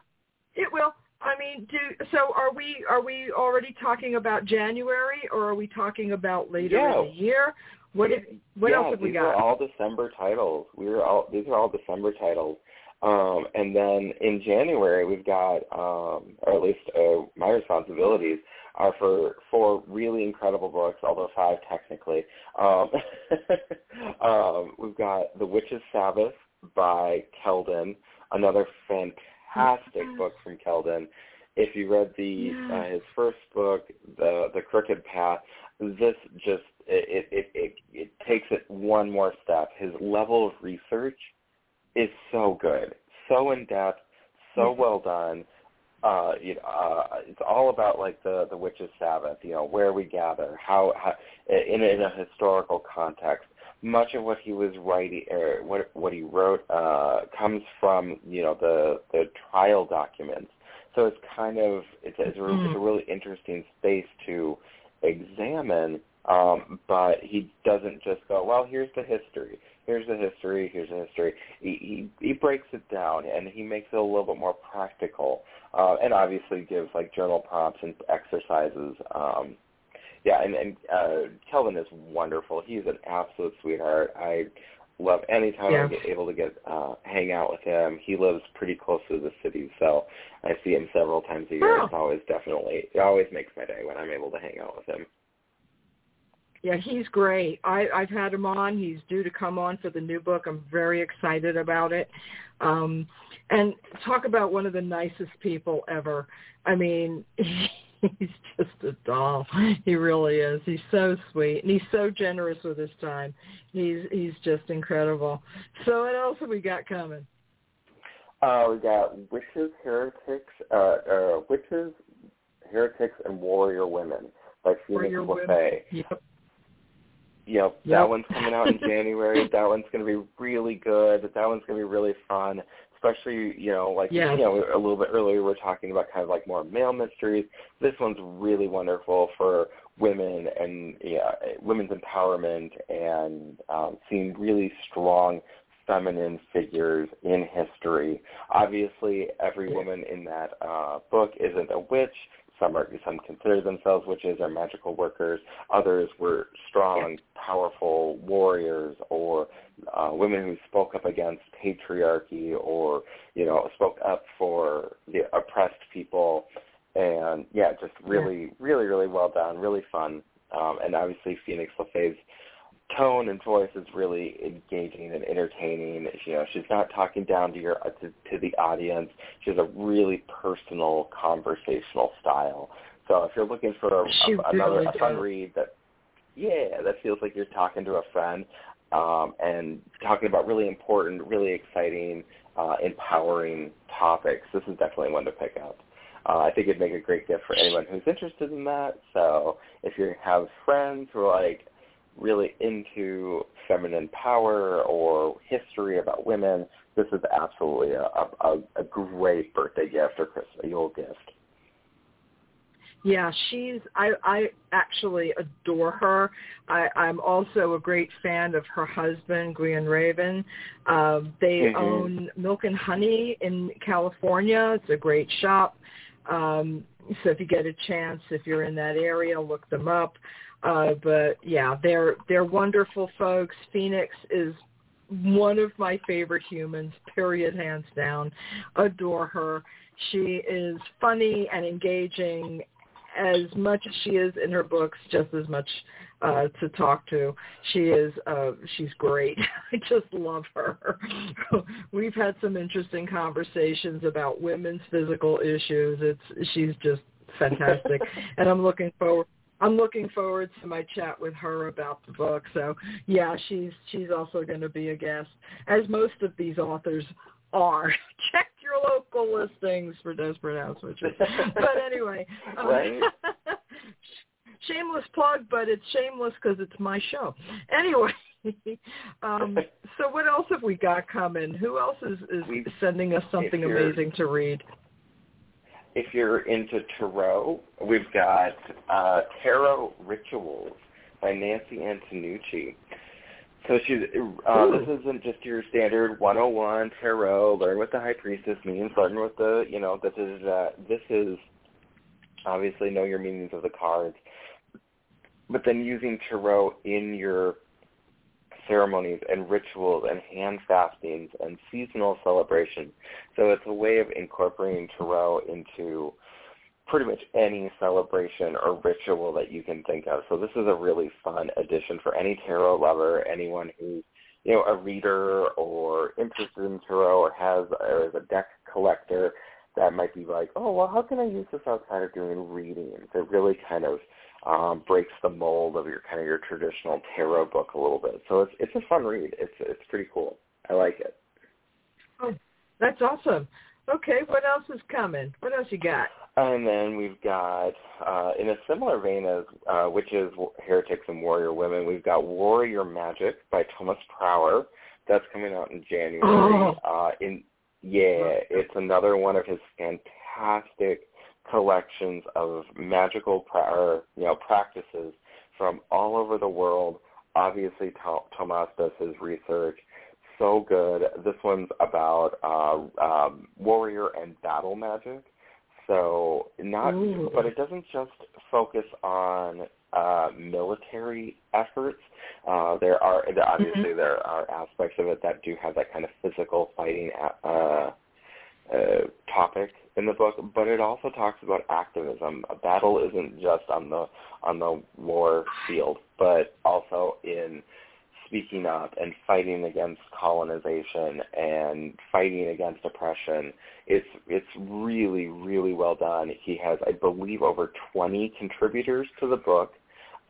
It will. I mean, do so are we are we already talking about January or are we talking about later Yeah. in the year? What if, what yeah, else have we got? these are all December titles. We are all these are all December titles. Um, and then in January we've got, um, or at least uh, my responsibilities are for four really incredible books, although five technically. Um, um, we've got The Witch's Sabbath by Kelden, another fantastic book from Kelden. If you read the uh, his first book, The The Crooked Path, this just it, it it it takes it one more step. His level of research is so good, so in depth, so Mhm. well done. Uh, you know, uh, it's all about like the the witches' Sabbath. You know, where we gather, how, how in in a historical context. Much of what he was writing, or what what he wrote, uh, comes from you know the the trial documents. So it's kind of it's it's a, it's a really interesting space to examine, um, but he doesn't just go, well, here's the history, here's the history, here's the history. He he, he breaks it down and he makes it a little bit more practical, uh, and obviously gives like journal prompts and exercises. Um, yeah, and and uh, Kelden is wonderful. He's an absolute sweetheart. I love anytime Yeah. I get able to get uh, hang out with him. He lives pretty close to the city, so I see him several times a year. Oh. It's always definitely it always makes my day when I'm able to hang out with him. Yeah, he's great. I, I've had him on. He's due to come on for the new book. I'm very excited about it. Um, and talk about one of the nicest people ever. I mean, he's just a doll. He really is. He's so sweet and he's so generous with his time. He's he's just incredible. So what else have we got coming? Uh, we got witches, heretics, uh, uh, witches, heretics, and warrior women by Phoenix. Yep. Yep, Yep. that one's coming out in January. that one's going to be really good. That one's going to be really fun, especially you know, like Yes. you know, a little bit earlier we were talking about kind of like more male mysteries. This one's really wonderful for women and yeah, women's empowerment and um, seeing really strong feminine figures in history. Obviously, every woman in that uh, book isn't a witch. Some are some consider themselves witches or magical workers. Others were strong, powerful warriors or uh, women who spoke up against patriarchy or you know spoke up for the oppressed people. And yeah, just really, really, really well done, really fun. Um, and obviously, Phoenix LaFae's tone and voice is really engaging and entertaining. You know, she's not talking down to your to, to the audience. She has a really personal conversational style. So if you're looking for a, a, another really a fun read that yeah, that feels like you're talking to a friend um, and talking about really important, really exciting, uh, empowering topics, this is definitely one to pick up. uh, I think it'd make a great gift for anyone who's interested in that. So if you have friends who are like really into feminine power or history about women, this is absolutely a, a, a great birthday gift or Christmas Yule gift. Yeah, she's I I actually adore her. I, I'm also a great fan of her husband, Gwion Raven. Um, they mm-hmm. own Milk and Honey in California. It's a great shop. Um, so if you get a chance, if you're in that area, look them up. Uh, but yeah, they're they're wonderful folks. Phoenix is one of my favorite humans, period, hands down. Adore her. She is funny and engaging as much as she is in her books, just as much uh, to talk to. She is uh, she's great. I just love her. We've had some interesting conversations about women's physical issues. It's she's just fantastic, and I'm looking forward. I'm looking forward to my chat with her about the book. So yeah, she's she's also going to be a guest, as most of these authors are. Check your local listings for Desperate Housewitches. But anyway, um, right. shameless plug, but it's shameless because it's my show. Anyway, um, so what else have we got coming? Who else is, is sending us something amazing to read? If you're into tarot, we've got uh, Tarot Rituals by Nancy Antenucci. So she's uh, this isn't just your standard 101 tarot. Learn what the high priestess means. Learn what the you know this is uh, this is obviously know your meanings of the cards, but then using tarot in your ceremonies and rituals and hand fastings and seasonal celebrations. So it's a way of incorporating tarot into pretty much any celebration or ritual that you can think of. So this is a really fun addition for any tarot lover, anyone who's you know a reader or interested in tarot or has or is a deck collector that might be like, oh well, how can I use this outside of doing readings? It really kind of um, breaks the mold of your kind of your traditional tarot book a little bit. So it's it's a fun read. It's it's pretty cool. I like it. Oh, that's awesome. Okay, what else is coming? What else you got? And then we've got, uh, in a similar vein as uh, Witches, Heretics, and Warrior Women, we've got Warrior Magic by Thomas Prower. That's coming out in January. Oh. Uh, in yeah, it's another one of his fantastic collections of magical pra- you know practices from all over the world. Obviously, Thomas does his research so good. This one's about uh, um, warrior and battle magic. So not, Ooh. but it doesn't just focus on uh, military efforts. Uh, there are obviously mm-hmm. there are aspects of it that do have that kind of physical fighting uh, uh, topic in the book, but it also talks about activism. A battle isn't just on the on the war field, but also in speaking up and fighting against colonization and fighting against oppression. It's it's really really well done. He has, I believe, over 20 contributors to the book,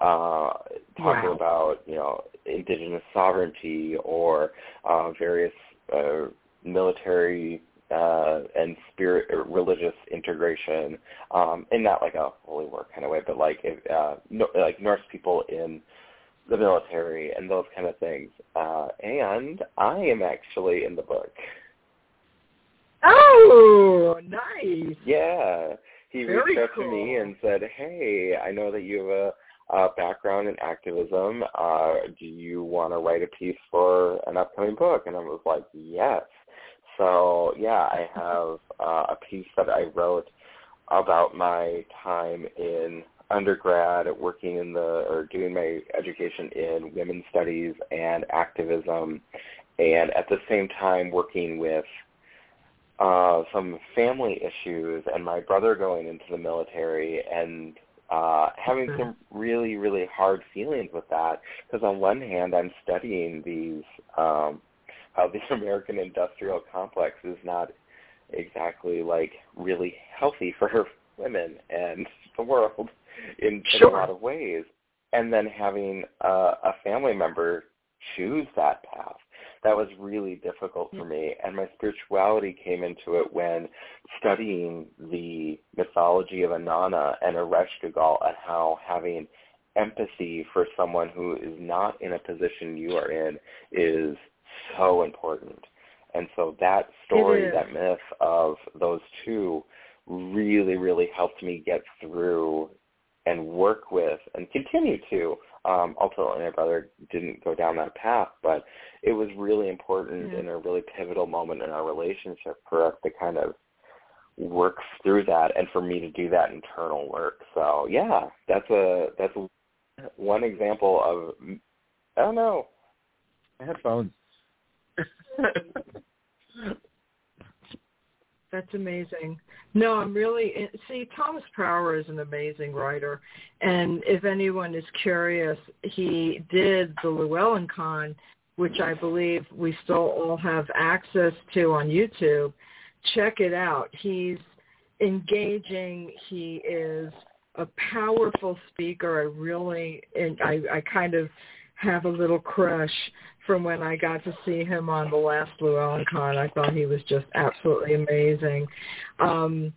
uh, talking wow. about you know indigenous sovereignty or uh, various uh, military uh, and spirit religious integration, um, in not like a holy war kind of way, but like if, uh, no, like Norse people in the military and those kind of things. Uh, and I am actually in the book. Oh, nice. Yeah. He Very reached out cool. to me and said, hey, I know that you have a, a background in activism. Uh, do you want to write a piece for an upcoming book? And I was like, yes. So, yeah, I have uh, a piece that I wrote about my time in undergrad working in the or doing my education in women's studies and activism and at the same time working with uh some family issues and my brother going into the military and uh having some really really hard feelings with that because on one hand I'm studying these um how the American industrial complex is not exactly like really healthy for women and the world in, sure. in a lot of ways, and then having uh, a family member choose that path. that was really difficult for me. And my spirituality came into it when studying the mythology of Inanna and Ereshkigal and how having empathy for someone who is not in a position you are in is so important. And so that story, that myth of those two really, really helped me get through and work with and continue to. Um, ultimately, my brother didn't go down that path, but it was really important yeah. and a really pivotal moment in our relationship for us to kind of work through that and for me to do that internal work. So yeah, that's a that's one example of I don't know. Headphones. That's amazing. No, I'm really see Thomas Prower is an amazing writer, and if anyone is curious, he did the Llewellyn Con, which I believe we still all have access to on YouTube. Check it out. He's engaging. He is a powerful speaker. I really, and I, I kind of have a little crush from when I got to see him on the last Llewellyn Con. I thought he was just absolutely amazing. Um,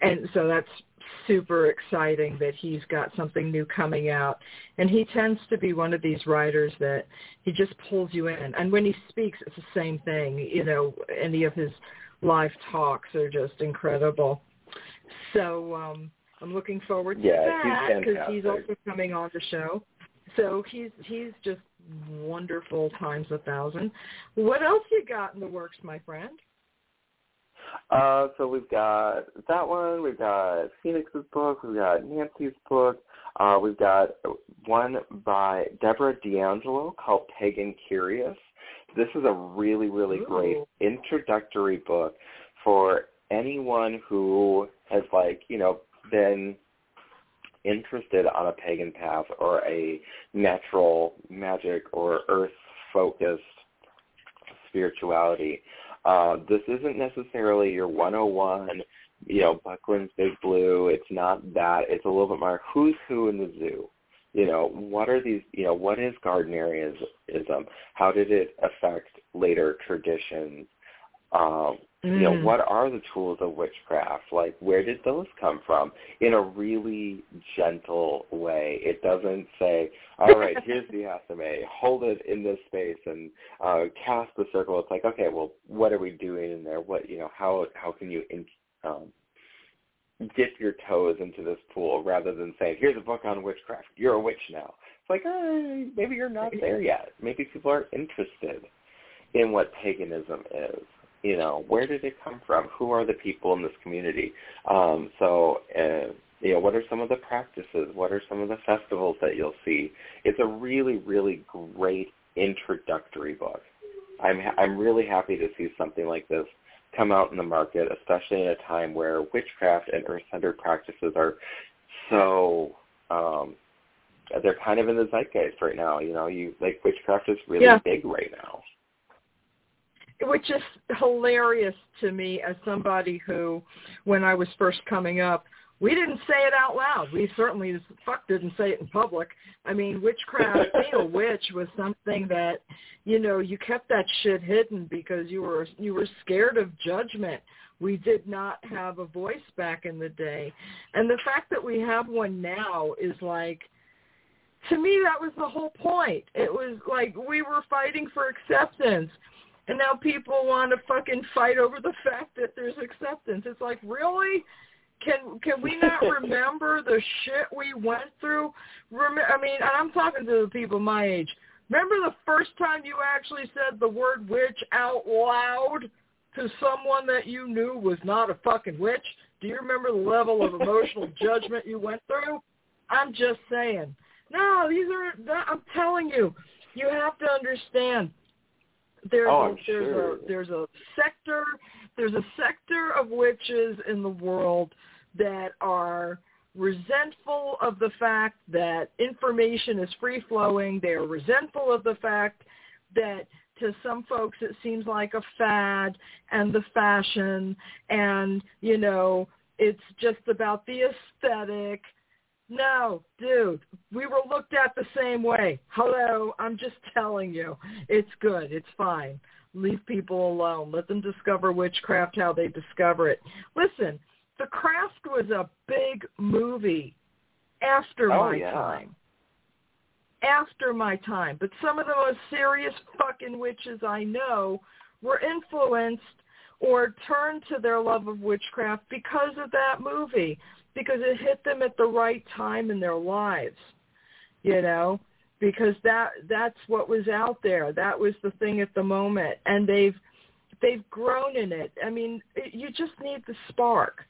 and so that's super exciting that he's got something new coming out. And he tends to be one of these writers that he just pulls you in. And when he speaks, it's the same thing. You know, any of his live talks are just incredible. So um, I'm looking forward to yeah, that because he's, he's also coming on the show. So he's he's just wonderful times a thousand. What else you got in the works, my friend? Uh, so we've got that one. We've got Phoenix's book. We've got Nancy's book. Uh, we've got one by Deborah D'Angelo called Pagan Curious. This is a really, really Ooh. great introductory book for anyone who has like, you know, been interested on a pagan path or a natural magic or earth-focused spirituality. Uh, this isn't necessarily your 101, you know, Buckland's Big Blue. It's not that. It's a little bit more who's who in the zoo. You know, what are these, you know, what is Gardnerism? How did it affect later traditions? Um, mm. You know, Mm. what are the tools of witchcraft? Like, where did those come from? In a really gentle way. It doesn't say, all right, here's the athame, hold it in this space and uh, cast the circle. It's like, okay, well, what are we doing in there? What, you know, how how can you in, um, dip your toes into this pool rather than saying, here's a book on witchcraft. You're a witch now. It's like, uh, maybe you're not there yet. Maybe people aren't interested in what paganism is you know, where did it come from? Who are the people in this community? Um, so, uh, you know, what are some of the practices? What are some of the festivals that you'll see? It's a really, really great introductory book. I'm I'm really happy to see something like this come out in the market, especially in a time where witchcraft and earth-centered practices are so um, they're kind of in the zeitgeist right now. You know, you like witchcraft is really yeah. big right now which is hilarious to me as somebody who, when I was first coming up, we didn't say it out loud. We certainly as fuck didn't say it in public. I mean, witchcraft, being a witch was something that, you know, you kept that shit hidden because you were you were scared of judgment. We did not have a voice back in the day. And the fact that we have one now is like to me that was the whole point. It was like we were fighting for acceptance and now people want to fucking fight over the fact that there's acceptance. It's like, really? Can can we not remember the shit we went through? Rem- I mean, and I'm talking to the people my age. Remember the first time you actually said the word witch out loud to someone that you knew was not a fucking witch? Do you remember the level of emotional judgment you went through? I'm just saying. No, these are. I'm telling you, you have to understand there's oh, a, there's sure. a there's a sector there's a sector of witches in the world that are resentful of the fact that information is free flowing. They are resentful of the fact that to some folks it seems like a fad and the fashion and you know it's just about the aesthetic No, dude, we were looked at the same way. Hello, I'm just telling you. It's good. It's fine. Leave people alone. Let them discover witchcraft how they discover it. Listen, The Craft was a big movie after Oh, my yeah. time. After my time. But some of the most serious fucking witches I know were influenced or turned to their love of witchcraft because of that movie, because it hit them at the right time in their lives, you know, because that that's what was out there. That was the thing at the moment, and they've they've grown in it. I mean, it, you just need the spark.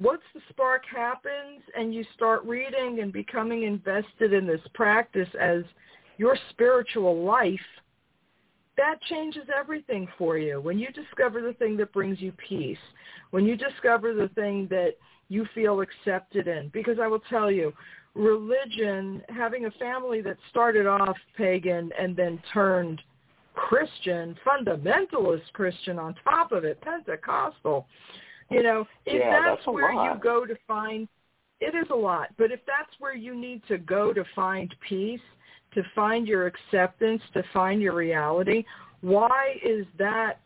Once the spark happens and you start reading and becoming invested in this practice as your spiritual life, that changes everything for you. When you discover the thing that brings you peace, when you discover the thing that you feel accepted in, because I will tell you, religion, having a family that started off pagan and then turned Christian, fundamentalist Christian on top of it, Pentecostal, you know, if Yeah, that's, that's where lot. you go to find, it is a lot, but if that's where you need to go to find peace, to find your acceptance, to find your reality, why is that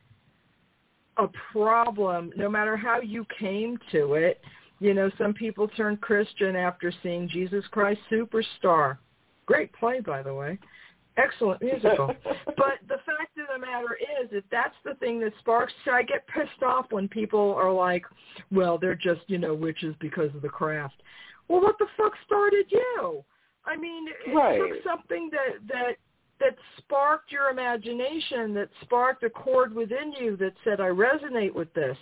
a problem no matter how you came to it? You know, some people turn Christian after seeing Jesus Christ Superstar. Great play, by the way. Excellent musical. but the fact of the matter is, if that's the thing that sparks, so I get pissed off when people are like, well, they're just, you know, witches because of the craft. Well, what the fuck started you? I mean, it Right. took something that that that sparked your imagination, that sparked a chord within you that said, I resonate with this.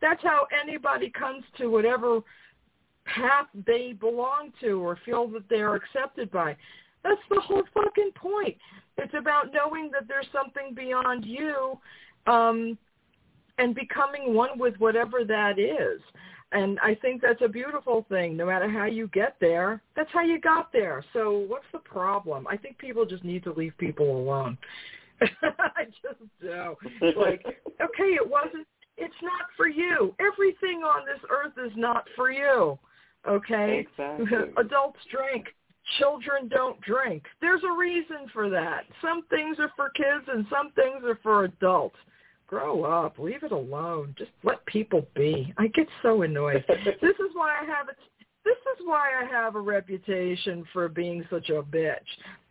That's how anybody comes to whatever path they belong to or feel that they're accepted by. That's the whole fucking point. It's about knowing that there's something beyond you um, and becoming one with whatever that is. And I think that's a beautiful thing. No matter how you get there, that's how you got there. So what's the problem? I think people just need to leave people alone. I just do. Like, okay, it wasn't. It's not for you. Everything on this earth is not for you. Okay? Exactly. Adults drink. Children don't drink. There's a reason for that. Some things are for kids and some things are for adults. Grow up. Leave it alone. Just let people be. I get so annoyed. this is why I have a, this is why I have a reputation for being such a bitch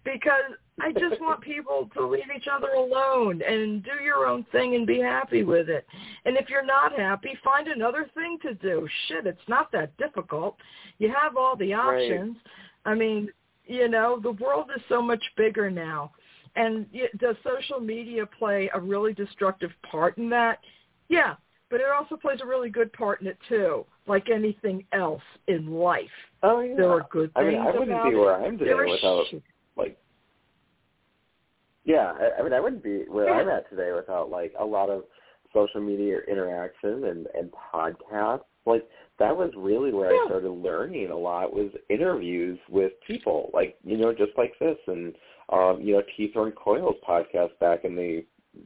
because I just want people to leave each other alone and do your own thing and be happy with it. And if you're not happy, find another thing to do. Shit, it's not that difficult. You have all the options. Right. options. I mean, you know, the world is so much bigger now. And does social media play a really destructive part in that? Yeah, but it also plays a really good part in it too, like anything else in life. oh yeah. There are good I mean, I wouldn't be where I am today without sh- like. Yeah, I, I mean, I wouldn't be where Yeah. I'm at today without like a lot of social media interaction and and podcasts. Like that was really where Yeah. I started learning a lot was interviews with people, like you know, just like this, and um, you know, T Thorn Coyle's podcast back in the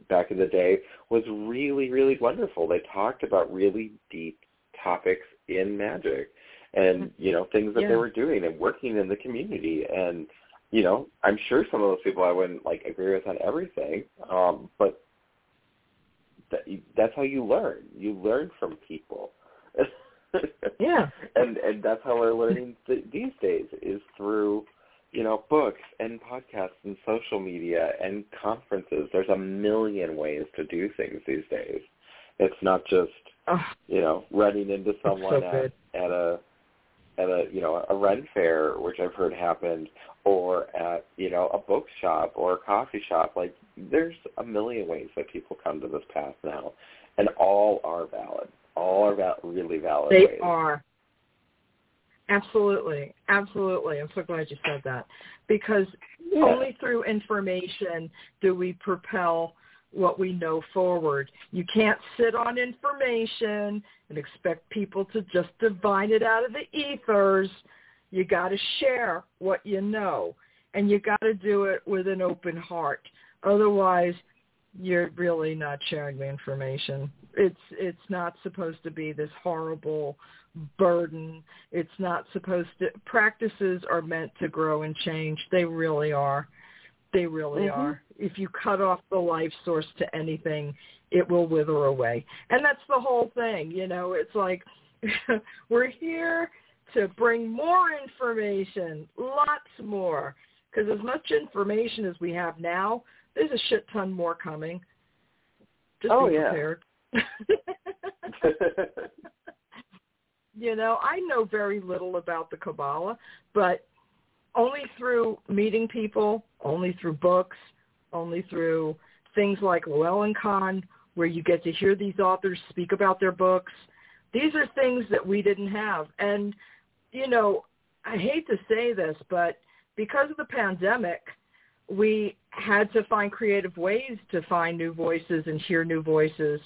back in the day was really really wonderful. They talked about really deep topics in magic, and you know, things that they were doing and working in the community and you know, I'm sure some of those people I wouldn't like agree with on everything, um, but that, that's how you learn. You learn from people. Yeah. and and that's how we're learning th- these days is through you know books and podcasts and social media and conferences. There's a million ways to do things these days. It's not just Oh, you know running into someone so at, at a at a you know a Ren fair, which I've heard happened, or at you know a bookshop or a coffee shop. Like there's a million ways that people come to this path now, and all are valid. All are val- really valid they ways. are. Absolutely. Absolutely. I'm so glad you said that. Because Yeah. only through information do we propel what we know forward. You can't sit on information and expect people to just divine it out of the ethers. You got to share what you know, and you got to do it with an open heart. Otherwise, you're really not sharing the information. It's it's not supposed to be this horrible burden. It's not supposed to practices are meant to grow and change. They really are. They really mm-hmm. are. If you cut off the life source to anything, it will wither away. And that's the whole thing, you know. It's like we're here to bring more information, lots more. Because as much information as we have now, there's a shit ton more coming. Just oh, be yeah. prepared. you know, I know very little about the Kabbalah, but only through meeting people, only through books, only through things like Llewellyn Con, where you get to hear these authors speak about their books. These are things that we didn't have. And, you know, I hate to say this, but because of the pandemic, we had to find creative ways to find new voices and hear new voices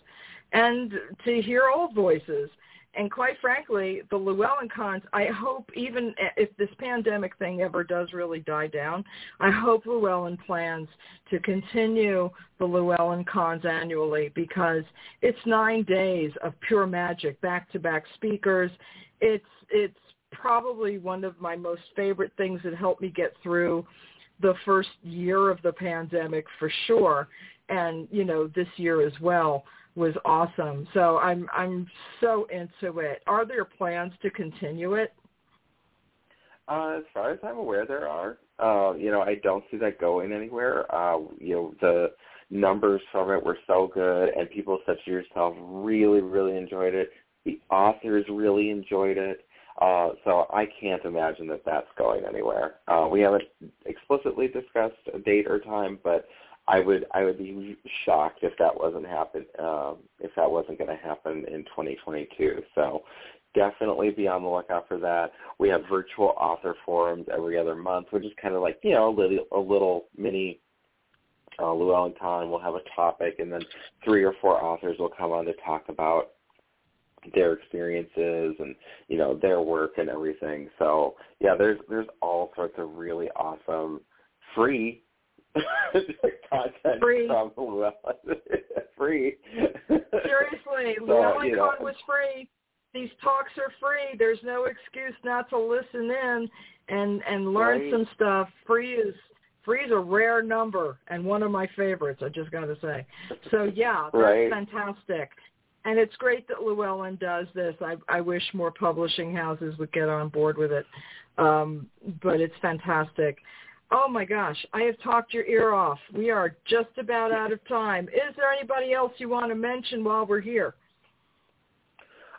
and to hear old voices. And quite frankly, the Llewellyn cons, I hope even if this pandemic thing ever does really die down, I hope Llewellyn plans to continue the Llewellyn cons annually because it's nine days of pure magic, back-to-back speakers. It's, it's probably one of my most favorite things that helped me get through the first year of the pandemic for sure. And you know this year as well was awesome. So i'm i'm so into it. Are there plans to continue it? Uh as far as i'm aware there are. Uh you know i don't see that going anywhere. Uh you know the numbers from it were so good and people such as yourself really really enjoyed it. The authors really enjoyed it uh, so I can't imagine that that's going anywhere. Uh, we haven't explicitly discussed a date or time, but I would I would be shocked if that wasn't happen um, if that wasn't going to happen in 2022. So definitely be on the lookout for that. We have virtual author forums every other month, which is kind of like you know a little a little mini uh, Llewellyn time. We'll have a topic, and then three or four authors will come on to talk about their experiences and you know their work and everything. So yeah, there's there's all sorts of really awesome free content free. from free. Seriously, so, Llewellyn you know, was free. These talks are free. There's no excuse not to listen in and and learn right. some stuff. Free is free is a rare number and one of my favorites. I just got to say. So yeah, that's right. fantastic and it's great that Llewellyn does this. I, I wish more publishing houses would get on board with it, um, but it's fantastic. Oh my gosh, I have talked your ear off. We are just about out of time. Is there anybody else you want to mention while we're here?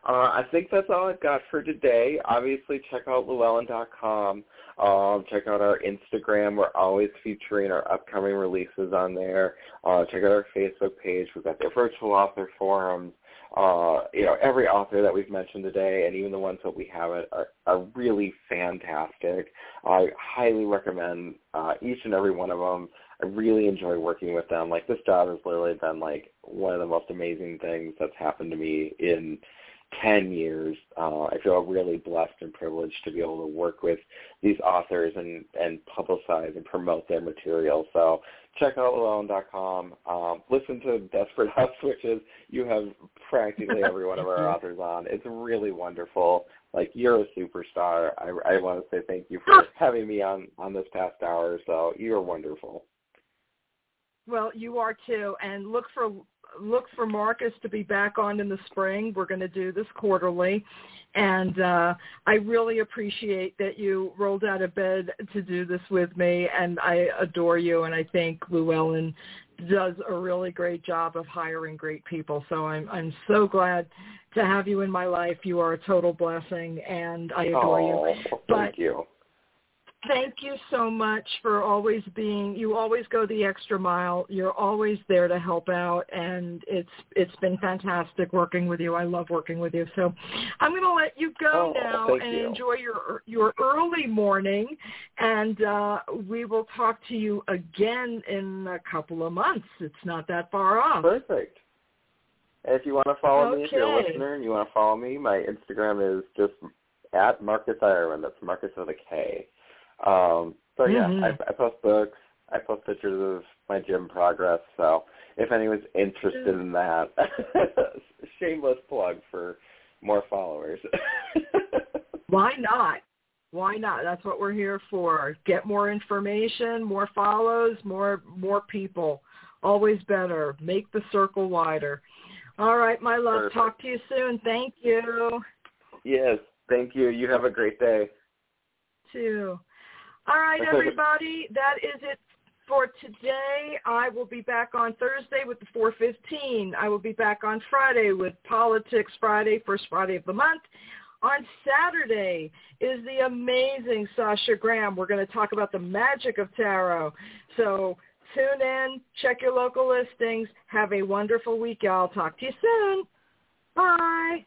Uh, I think that's all I've got for today. Obviously, check out Llewellyn.com. Um, check out our Instagram. We're always featuring our upcoming releases on there. Uh, check out our Facebook page. We've got the virtual author forums uh, you know, every author that we've mentioned today, and even the ones that we haven't, are, are really fantastic. I highly recommend uh, each and every one of them. I really enjoy working with them. Like this job has literally been like one of the most amazing things that's happened to me in 10 years. Uh, I feel really blessed and privileged to be able to work with these authors and, and publicize and promote their material. So check out Llewellyn.com. Um, listen to Desperate House Switches. You have practically every one of our authors on. It's really wonderful. Like you're a superstar. I, I want to say thank you for having me on on this past hour. So you're wonderful. Well, you are too, and look for look for Markus to be back on in the spring. We're going to do this quarterly. And uh, I really appreciate that you rolled out of bed to do this with me. And I adore you. And I think Llewellyn does a really great job of hiring great people. So I'm I'm so glad to have you in my life. You are a total blessing, and I adore oh, you. Thank but you thank you so much for always being you always go the extra mile. You're always there to help out and it's it's been fantastic working with you. I love working with you. So i'm going to let you go oh, now and you. enjoy your your early morning and uh we will talk to you again in a couple of months. It's not that far off. Perfect. If you want to follow okay. me if you're a listener and you want to follow me my instagram is just at markus ironwood. That's markus with a k um, so yeah, mm-hmm. I, I post books. I post pictures of my gym progress. So if anyone's interested in that. Shameless plug for more followers. Why not? Why not? That's what we're here for. Get more information, more follows, more more people. Always better. Make the circle wider. All right, my love. Perfect. Talk to you soon. Thank you. Yes, thank you. You have a great day. Too. All right, everybody. that is it for today. I will be back on Thursday with the 415. I will be back on Friday with Politics Friday, first Friday of the month. On Saturday is the amazing Sasha Graham. We're going to talk about the magic of tarot. So tune in, check your local listings. Have a wonderful week, y'all. Talk to you soon. Bye.